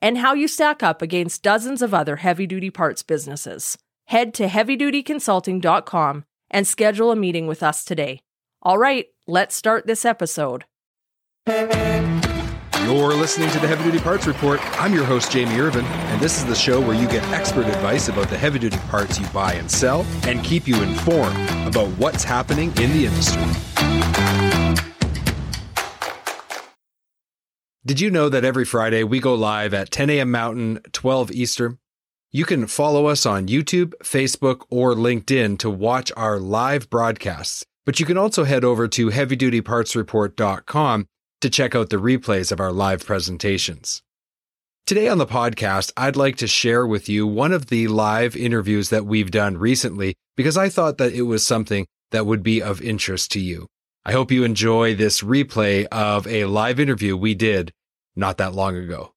and how you stack up against dozens of other heavy duty parts businesses. Head to heavydutyconsulting.com and schedule a meeting with us today. All right, let's start this episode. You're listening to the Heavy Duty Parts Report. I'm your host, Jamie Irvine, and this is the show where you get expert advice about the heavy duty parts you buy and sell and keep you informed about what's happening in the industry. Did you know that every Friday we go live at 10 a.m. Mountain, 12 Eastern? You can follow us on YouTube, Facebook, or LinkedIn to watch our live broadcasts. But you can also head over to heavydutypartsreport.com to check out the replays of our live presentations. Today on the podcast, I'd like to share with you one of the live interviews that we've done recently because I thought that it was something that would be of interest to you. I hope you enjoy this replay of a live interview we did not that long ago.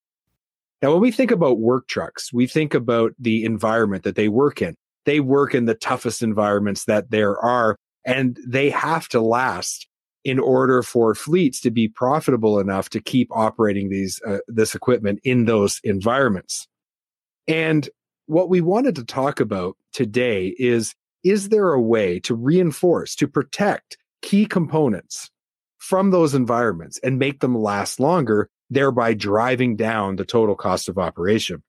Now, when we think about work trucks, we think about the environment that they work in. They work in the toughest environments that there are, and they have to last in order for fleets to be profitable enough to keep operating these uh, this equipment in those environments. And what we wanted to talk about today is is there a way to reinforce to protect key components from those environments and make them last longer, thereby driving down the total cost of operation.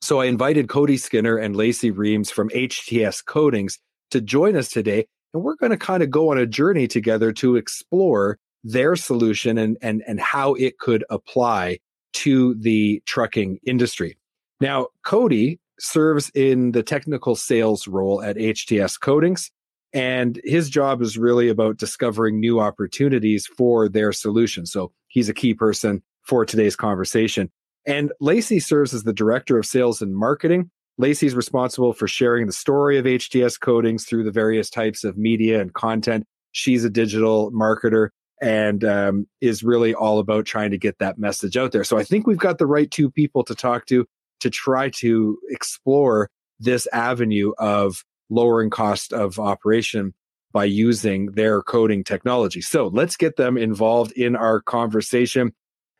So I invited Kody Skinner and Lacey Reames from HTS Coatings to join us today. And we're going to kind of go on a journey together to explore their solution and, and, and how it could apply to the trucking industry. Now, Kody serves in the technical sales role at HTS Coatings. And his job is really about discovering new opportunities for their solution. So he's a key person for today's conversation. And Lacey serves as the director of sales and marketing. Lacey's responsible for sharing the story of HTS coatings through the various types of media and content. She's a digital marketer and um, is really all about trying to get that message out there. So I think we've got the right two people to talk to to try to explore this avenue of lowering cost of operation by using their coating technology. So let's get them involved in our conversation.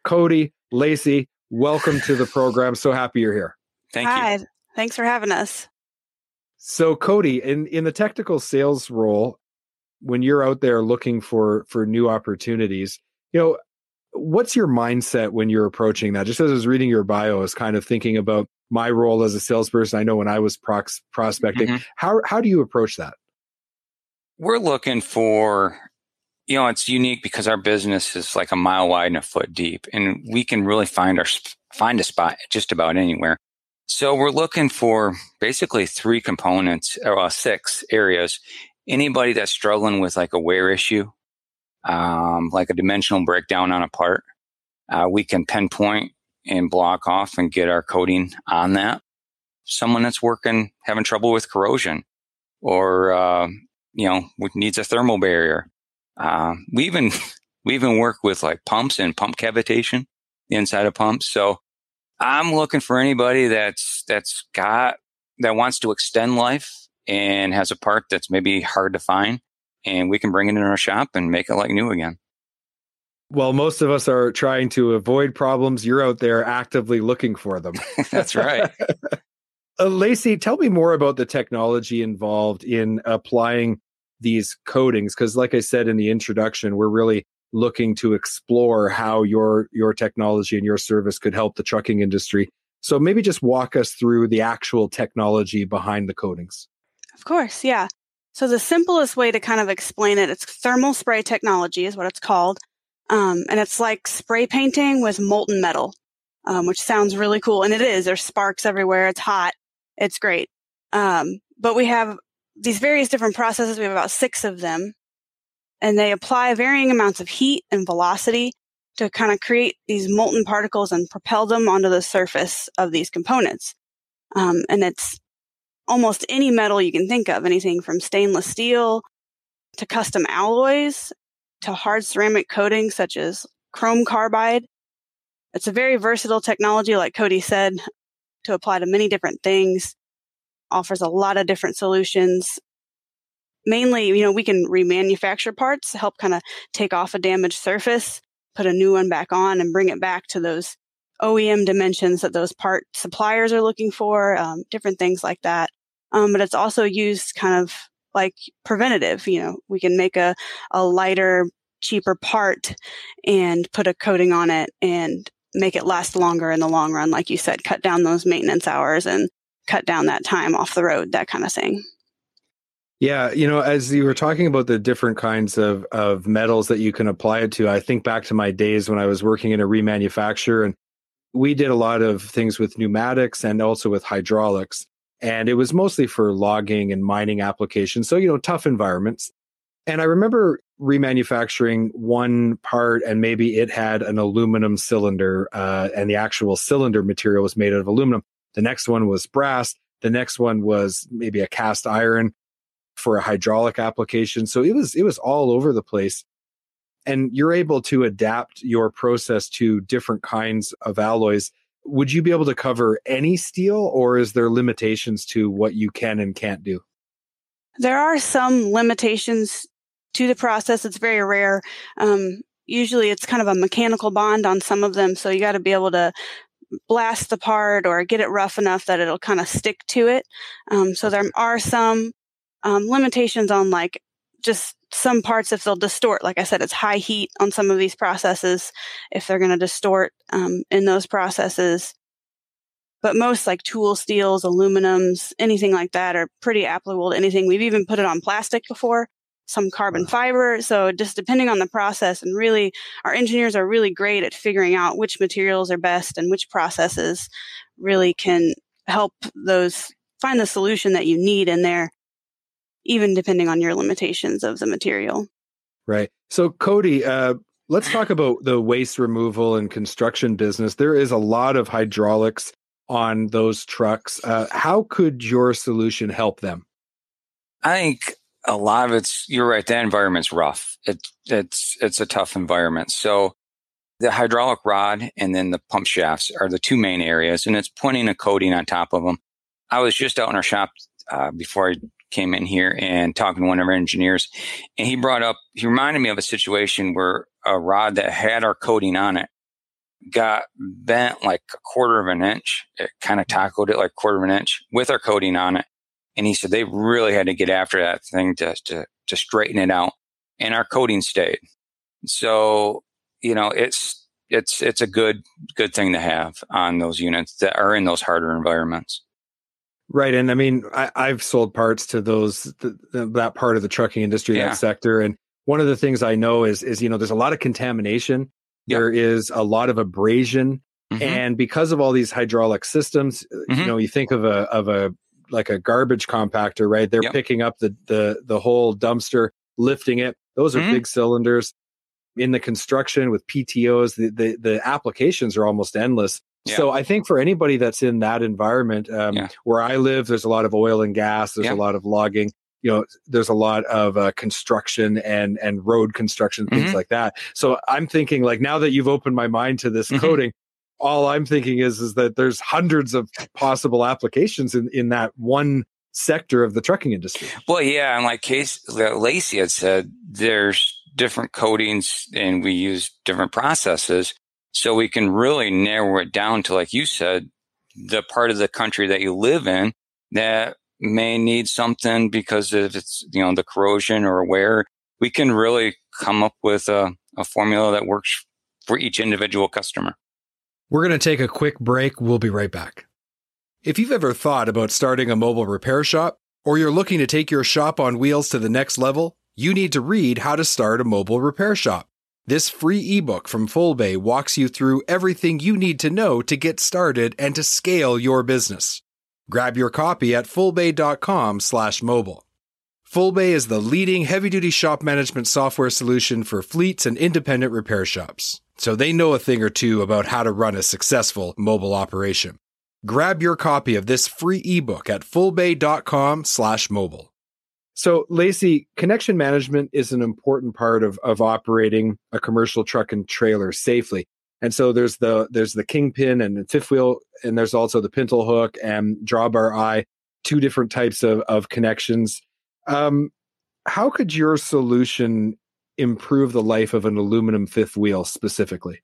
Kody, Lacey, welcome to the program. So happy you're here. Thank Hi. you. Thanks for having us. So Kody, in in the technical sales role, when you're out there looking for for new opportunities, you know, what's your mindset when you're approaching that? Just as I was reading your bio, I was kind of thinking about my role as a salesperson. I know when I was prox- prospecting, Mhm. how how do you approach that? We're looking for, you know, it's unique because our business is like a mile wide and a foot deep, and we can really find our find a spot just about anywhere. So we're looking for basically three components, or uh, six areas. Anybody that's struggling with like a wear issue, um, like a dimensional breakdown on a part, uh, we can pinpoint and block off and get our coating on that. Someone that's working, having trouble with corrosion or, uh, you know, needs a thermal barrier. Uh, we even, we even work with like pumps and pump cavitation inside of pumps. So I'm looking for anybody that's, that's got, that wants to extend life and has a part that's maybe hard to find and we can bring it in our shop and make it like new again. Well, most of us are trying to avoid problems. You're out there actively looking for them. That's right. uh, Lacey, tell me more about the technology involved in applying these coatings because like I said in the introduction, we're really looking to explore how your your technology and your service could help the trucking industry. So maybe just walk us through the actual technology behind the coatings. Of course, yeah. So the simplest way to kind of explain it, it's thermal spray technology is what it's called. Um, and it's like spray painting with molten metal, um, which sounds really cool. And it is. There's sparks everywhere. It's hot. It's great. Um, but we have these various different processes. We have about six of them and they apply varying amounts of heat and velocity to kind of create these molten particles and propel them onto the surface of these components. Um, and it's almost any metal you can think of, anything from stainless steel to custom alloys to hard ceramic coatings such as chrome carbide. It's a very versatile technology, like Kody said, to apply to many different things, offers a lot of different solutions. Mainly, you know, we can remanufacture parts, help kind of take off a damaged surface, put a new one back on, and bring it back to those OEM dimensions that those part suppliers are looking for, um, different things like that. Um, but it's also used kind of like preventative. You know, we can make a, a lighter, cheaper part and put a coating on it and make it last longer in the long run. Like you said, cut down those maintenance hours and cut down that time off the road, that kind of thing. Yeah, you know, as you were talking about the different kinds of of metals that you can apply it to, I think back to my days when I was working in a remanufacturer and we did a lot of things with pneumatics and also with hydraulics. And it was mostly for logging and mining applications. So, you know, tough environments. And I remember remanufacturing one part and maybe it had an aluminum cylinder uh, and the actual cylinder material was made out of aluminum. The next one was brass. The next one was maybe a cast iron for a hydraulic application. So it was, it was all over the place and you're able to adapt your process to different kinds of alloys would you be able to cover any steel or is there limitations to what you can and can't do? There are some limitations to the process. It's very rare. Um, usually it's kind of a mechanical bond on some of them so you got to be able to blast the part or get it rough enough that it'll kind of stick to it. Um, so there are some um, limitations on like just some parts if they'll distort like i said it's high heat on some of these processes if they're going to distort um, in those processes. But most like tool steels aluminums anything like that are pretty applicable to anything. We've even put it on plastic before some carbon fiber. So just depending on the process and really our engineers are really great at figuring out which materials are best and which processes really can help those find the solution that you need in there even depending on your limitations of the material. Right. So, Kody, uh, let's talk about the waste removal and construction business. There is a lot of hydraulics on those trucks. Uh, how could your solution help them? I think a lot of it's you're right. That environment's rough. It's it's it's a tough environment. So the hydraulic rod and then the pump shafts are the two main areas, and it's putting a coating on top of them. I was just out in our shop uh, before I came in here and talking to one of our engineers, and he brought up, he reminded me of a situation where a rod that had our coating on it got bent like a quarter of an inch. It kind of tackled it like a quarter of an inch with our coating on it. And he said they really had to get after that thing to, to, to straighten it out. And our coating stayed. So, you know, it's, it's, it's a good, good thing to have on those units that are in those harder environments. Right. And I mean, I, have sold parts to those, that part of the trucking industry, yeah. that sector. And one of the things I know is, is, you know, there's a lot of contamination. Yep. There is a lot of abrasion. Mm-hmm. And because of all these hydraulic systems, uh, mm-hmm. you know, you think of a, of a, like a garbage compactor, right? They're yep. picking up the, the, the whole dumpster, lifting it. Those are mm-hmm. big cylinders in the construction with PTOs. The, the, the applications are almost endless. So I think for anybody that's in that environment, um, yeah. where I live, there's a lot of oil and gas. There's yeah. a lot of logging. You know, there's a lot of uh, construction and and road construction things mm-hmm. like that. So I'm thinking like now that you've opened my mind to this mm-hmm. coating, all I'm thinking is is that there's hundreds of possible applications in in that one sector of the trucking industry. Well, yeah, and like Case Lacey had said, there's different coatings and we use different processes. So we can really narrow it down to, like you said, the part of the country that you live in that may need something because of it's, you know, the corrosion or where we can really come up with a, a formula that works for each individual customer. We're going to take a quick break. We'll be right back. If you've ever thought about starting a mobile repair shop, or you're looking to take your shop on wheels to the next level, you need to read How to Start a Mobile Repair Shop. This free ebook from Fullbay walks you through everything you need to know to get started and to scale your business. Grab your copy at fullbay.com/mobile. Fullbay is the leading heavy-duty shop management software solution for fleets and independent repair shops. So they know a thing or two about how to run a successful mobile operation. Grab your copy of this free ebook at fullbay.com slash mobile. So, Lacey, connection management is an important part of, of operating a commercial truck and trailer safely. And so there's the there's the kingpin and the fifth wheel, and there's also the pintle hook and drawbar eye, two different types of, of connections. Um, how could your solution improve the life of an aluminum fifth wheel specifically?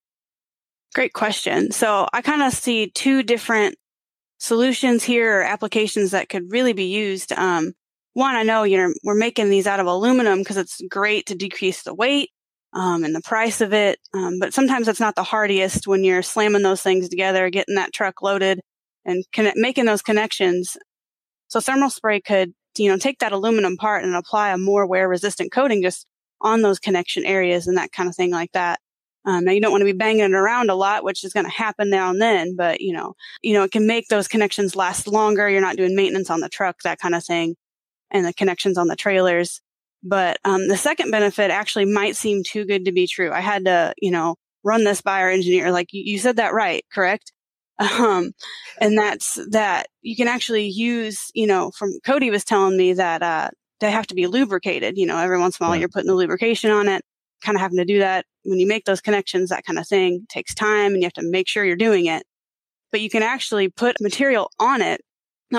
Great question. So I kind of see two different solutions here or applications that could really be used. Um, one, I know, you know, we're making these out of aluminum because it's great to decrease the weight um, and the price of it. Um, but sometimes it's not the hardiest when you're slamming those things together, getting that truck loaded and connect, making those connections. So thermal spray could, you know, take that aluminum part and apply a more wear resistant coating just on those connection areas and that kind of thing like that. Um, now you don't want to be banging it around a lot, which is going to happen now and then, but you know, you know, it can make those connections last longer. You're not doing maintenance on the truck, that kind of thing, and the connections on the trailers. But um, the second benefit actually might seem too good to be true. I had to, you know, run this by our engineer. Like you, said that right, correct? Um, and that's that you can actually use, you know, from Kody was telling me that uh, they have to be lubricated. You know, every once in a while you're putting the lubrication on it kind of having to do that when you make those connections, that kind of thing takes time and you have to make sure you're doing it. But you can actually put material on it,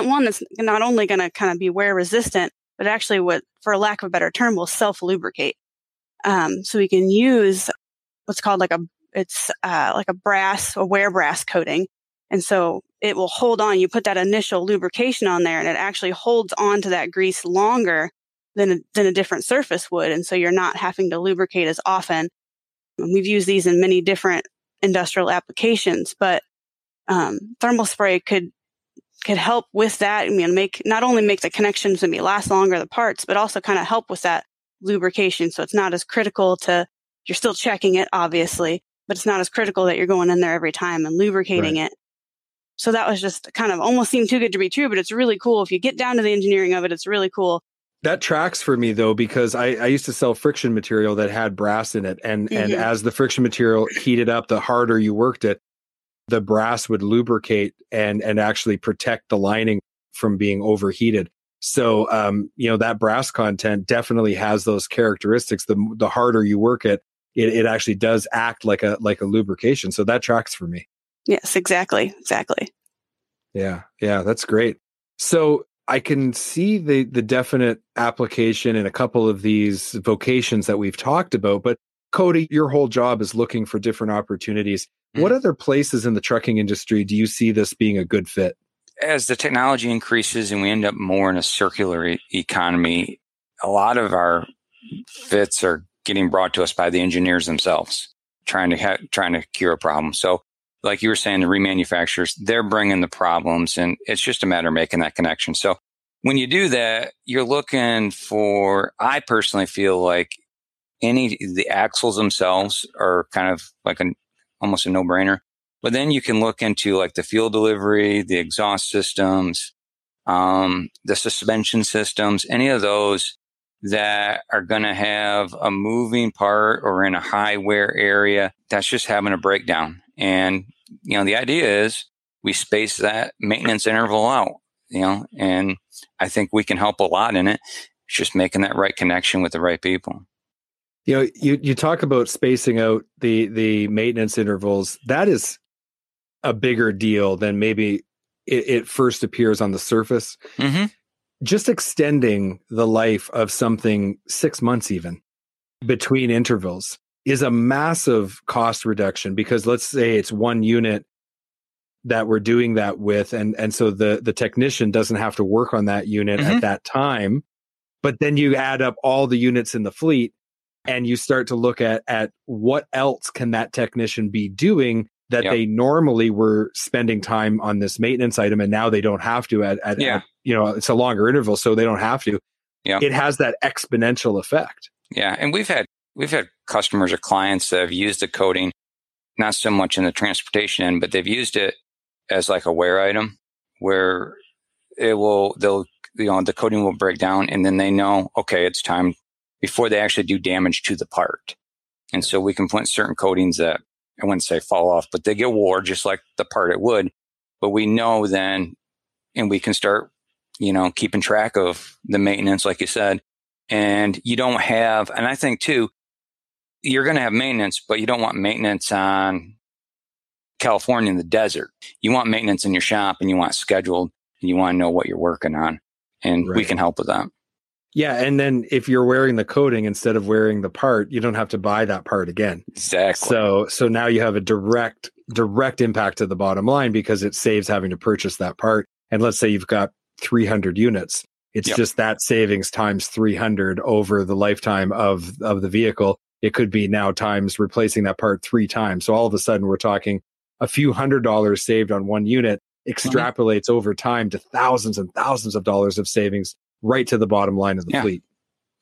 one that's not only going to kind of be wear resistant, but actually what, for lack of a better term, will self lubricate. Um, so we can use what's called like a, it's, uh, like a brass, a wear brass coating. And so it will hold on. You put that initial lubrication on there and it actually holds on to that grease longer than a, than a different surface would. And so you're not having to lubricate as often. And We've used these in many different industrial applications, but um, thermal spray could could help with that. I mean, make not only make the connections maybe last longer, the parts, but also kind of help with that lubrication. So it's not as critical to you're still checking it, obviously, but it's not as critical that you're going in there every time and lubricating right. it. So that was just kind of almost seemed too good to be true, but it's really cool. If you get down to the engineering of it, it's really cool that tracks for me though because I, I used to sell friction material that had brass in it and mm-hmm. and as the friction material heated up the harder you worked it the brass would lubricate and and actually protect the lining from being overheated. So um you know that brass content definitely has those characteristics. The the harder you work it it, it actually does act like a like a lubrication. So that tracks for me. Yes exactly exactly. Yeah yeah that's great. So I can see the the definite application in a couple of these vocations that we've talked about, but Kody, your whole job is looking for different opportunities. Mm. What other places in the trucking industry do you see this being a good fit? As the technology increases and we end up more in a circular e- economy, a lot of our fits are getting brought to us by the engineers themselves, trying to ha- trying to cure a problem. So like you were saying, the remanufacturers, they're bringing the problems and it's just a matter of making that connection. So when you do that, you're looking for, I personally feel like any, the axles themselves are kind of like an, almost a no brainer. But then you can look into like the fuel delivery, the exhaust systems, um, the suspension systems, any of those that are going to have a moving part or in a high wear area that's just having a breakdown. And, you know, the idea is we space that maintenance interval out, you know, and I think we can help a lot in it. It's just making that right connection with the right people. You know, you, you talk about spacing out the, the maintenance intervals. That is a bigger deal than maybe it, it first appears on the surface. Mm-hmm. Just extending the life of something six months, even between intervals is a massive cost reduction because let's say it's one unit that we're doing that with and and so the the technician doesn't have to work on that unit mm-hmm. at that time but then you add up all the units in the fleet and you start to look at at what else can that technician be doing that yep. they normally were spending time on this maintenance item and now they don't have to at, at, yeah. At, you know it's a longer interval so they don't have to yeah it has that exponential effect yeah and we've had we've had customers or clients that have used the coating, not so much in the transportation end, but they've used it as like a wear item where it will, they'll, you know, the coating will break down and then they know, okay, it's time before they actually do damage to the part. And so we can put certain coatings that I wouldn't say fall off, but they get wore just like the part it would. but we know then, and we can start, you know, keeping track of the maintenance, like you said. And you don't have, and I think too, you're going to have maintenance, but you don't want maintenance on California in the desert. You want maintenance in your shop and you want scheduled and you want to know what you're working on. And right. we can help with that. Yeah. And then if you're wearing the coating instead of wearing the part, you don't have to buy that part again. Exactly. So, so now you have a direct, direct impact to the bottom line because it saves having to purchase that part. And let's say you've got 300 units. It's yep. just that savings times 300 over the lifetime of, of the vehicle. It could be now times replacing that part three times. So all of a sudden we're talking a few hundred dollars saved on one unit extrapolates mm-hmm. over time to thousands and thousands of dollars of savings right to the bottom line of the yeah. fleet.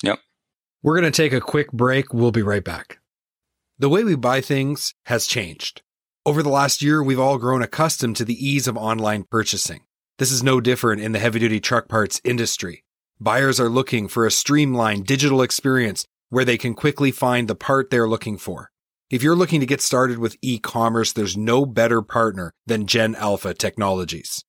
Yep. We're going to take a quick break. We'll be right back. The way we buy things has changed. Over the last year, we've all grown accustomed to the ease of online purchasing. This is no different in the heavy duty truck parts industry. Buyers are looking for a streamlined digital experience where they can quickly find the part they're looking for. If you're looking to get started with e-commerce, there's no better partner than Gen Alpha Technologies.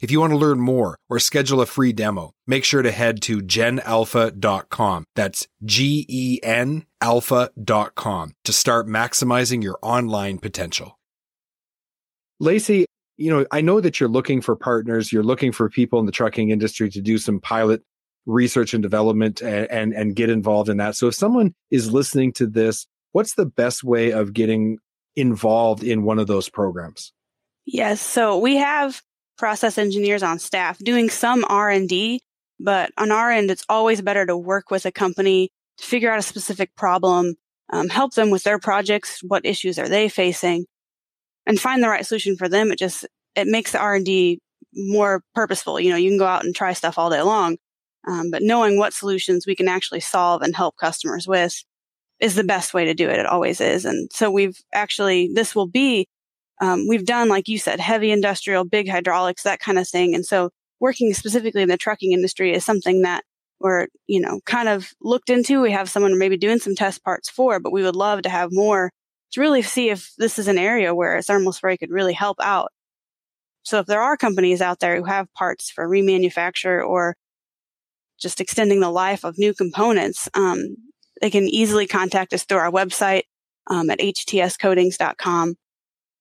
If you want to learn more or schedule a free demo, make sure to head to genalpha.com. That's G-E-N alpha.com to start maximizing your online potential. Lacey, you know, I know that you're looking for partners. You're looking for people in the trucking industry to do some pilot research and development and, and, and get involved in that. So if someone is listening to this what's the best way of getting involved in one of those programs? Yes, so we have process engineers on staff doing some R&D, but on our end it's always better to work with a company to figure out a specific problem, um, help them with their projects, what issues are they facing, and find the right solution for them. It just it makes the R&D more purposeful. You know, you can go out and try stuff all day long, um, but knowing what solutions we can actually solve and help customers with is the best way to do it. It always is. And so we've actually, this will be, um, we've done, like you said, heavy industrial, big hydraulics, that kind of thing. And so working specifically in the trucking industry is something that we're, you know, kind of looked into. We have someone maybe doing some test parts for, but we would love to have more to really see if this is an area where thermal spray could really help out. So if there are companies out there who have parts for remanufacture or just extending the life of new components, um, they can easily contact us through our website um, at htscoatings.com.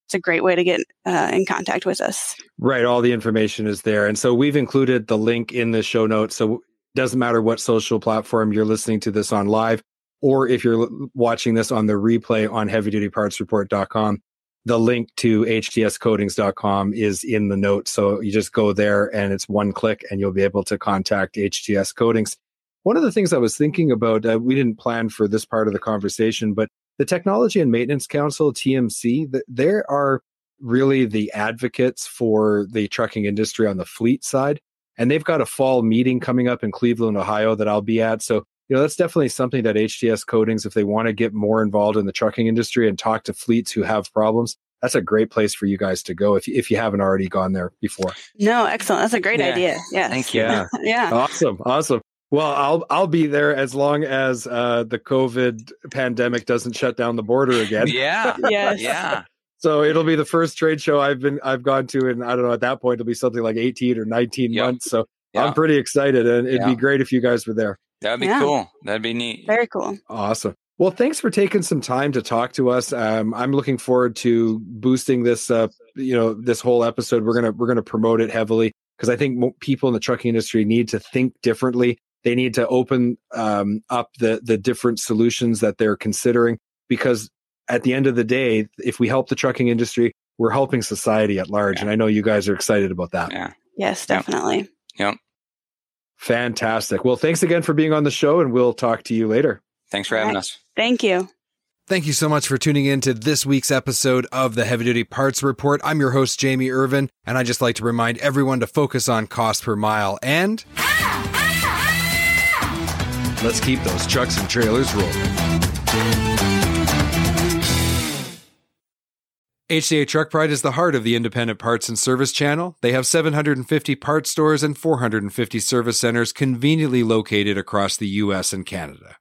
It's a great way to get uh, in contact with us. Right. All the information is there. And so we've included the link in the show notes. So it doesn't matter what social platform you're listening to this on live, or if you're watching this on the replay on heavydutypartsreport.com, the link to htscoatings.com is in the notes. So you just go there and it's one click and you'll be able to contact HTS Coatings. One of the things I was thinking about, uh, we didn't plan for this part of the conversation, but the Technology and Maintenance Council, TMC, they are really the advocates for the trucking industry on the fleet side. And they've got a fall meeting coming up in Cleveland, Ohio that I'll be at. So, you know, that's definitely something that HTS Coatings, if they want to get more involved in the trucking industry and talk to fleets who have problems, that's a great place for you guys to go if, if you haven't already gone there before. No, excellent. That's a great yeah. idea. Yeah. Thank you. Yeah. yeah. Awesome. Awesome. Well, I'll I'll be there as long as uh, the COVID pandemic doesn't shut down the border again. Yeah. yes. Yeah. So it'll be the first trade show I've been I've gone to, and I don't know at that point it'll be something like eighteen or nineteen yep. months. So yep. I'm pretty excited, and it'd be great if you guys were there. That'd be yeah. cool. That'd be neat. Very cool. Awesome. Well, thanks for taking some time to talk to us. Um, I'm looking forward to boosting this. Uh, you know, this whole episode. We're gonna we're gonna promote it heavily because I think people in the trucking industry need to think differently they need to open um, up the the different solutions that they're considering because at the end of the day, if we help the trucking industry, we're helping society at large. Yeah. And I know you guys are excited about that. Yeah. Yes, definitely. Yep. Fantastic. Well, thanks again for being on the show, and we'll talk to you later. Thanks for having right. us. Thank you. Thank you so much for tuning in to this week's episode of the Heavy Duty Parts Report. I'm your host, Jamie Irvine, and I just like to remind everyone to focus on cost per mile and. Let's keep those trucks and trailers rolling. HDA Truck Pride is the heart of the independent parts and service channel. They have 750 parts stores and 450 service centers conveniently located across the US and Canada.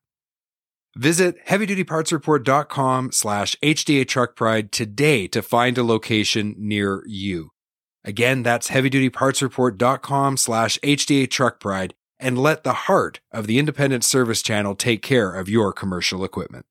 Visit heavydutypartsreport.com slash HDA Truck Pride today to find a location near you. Again, that's heavydutypartsreport.com slash HDA Truck Pride and let the heart of the independent service channel take care of your commercial equipment.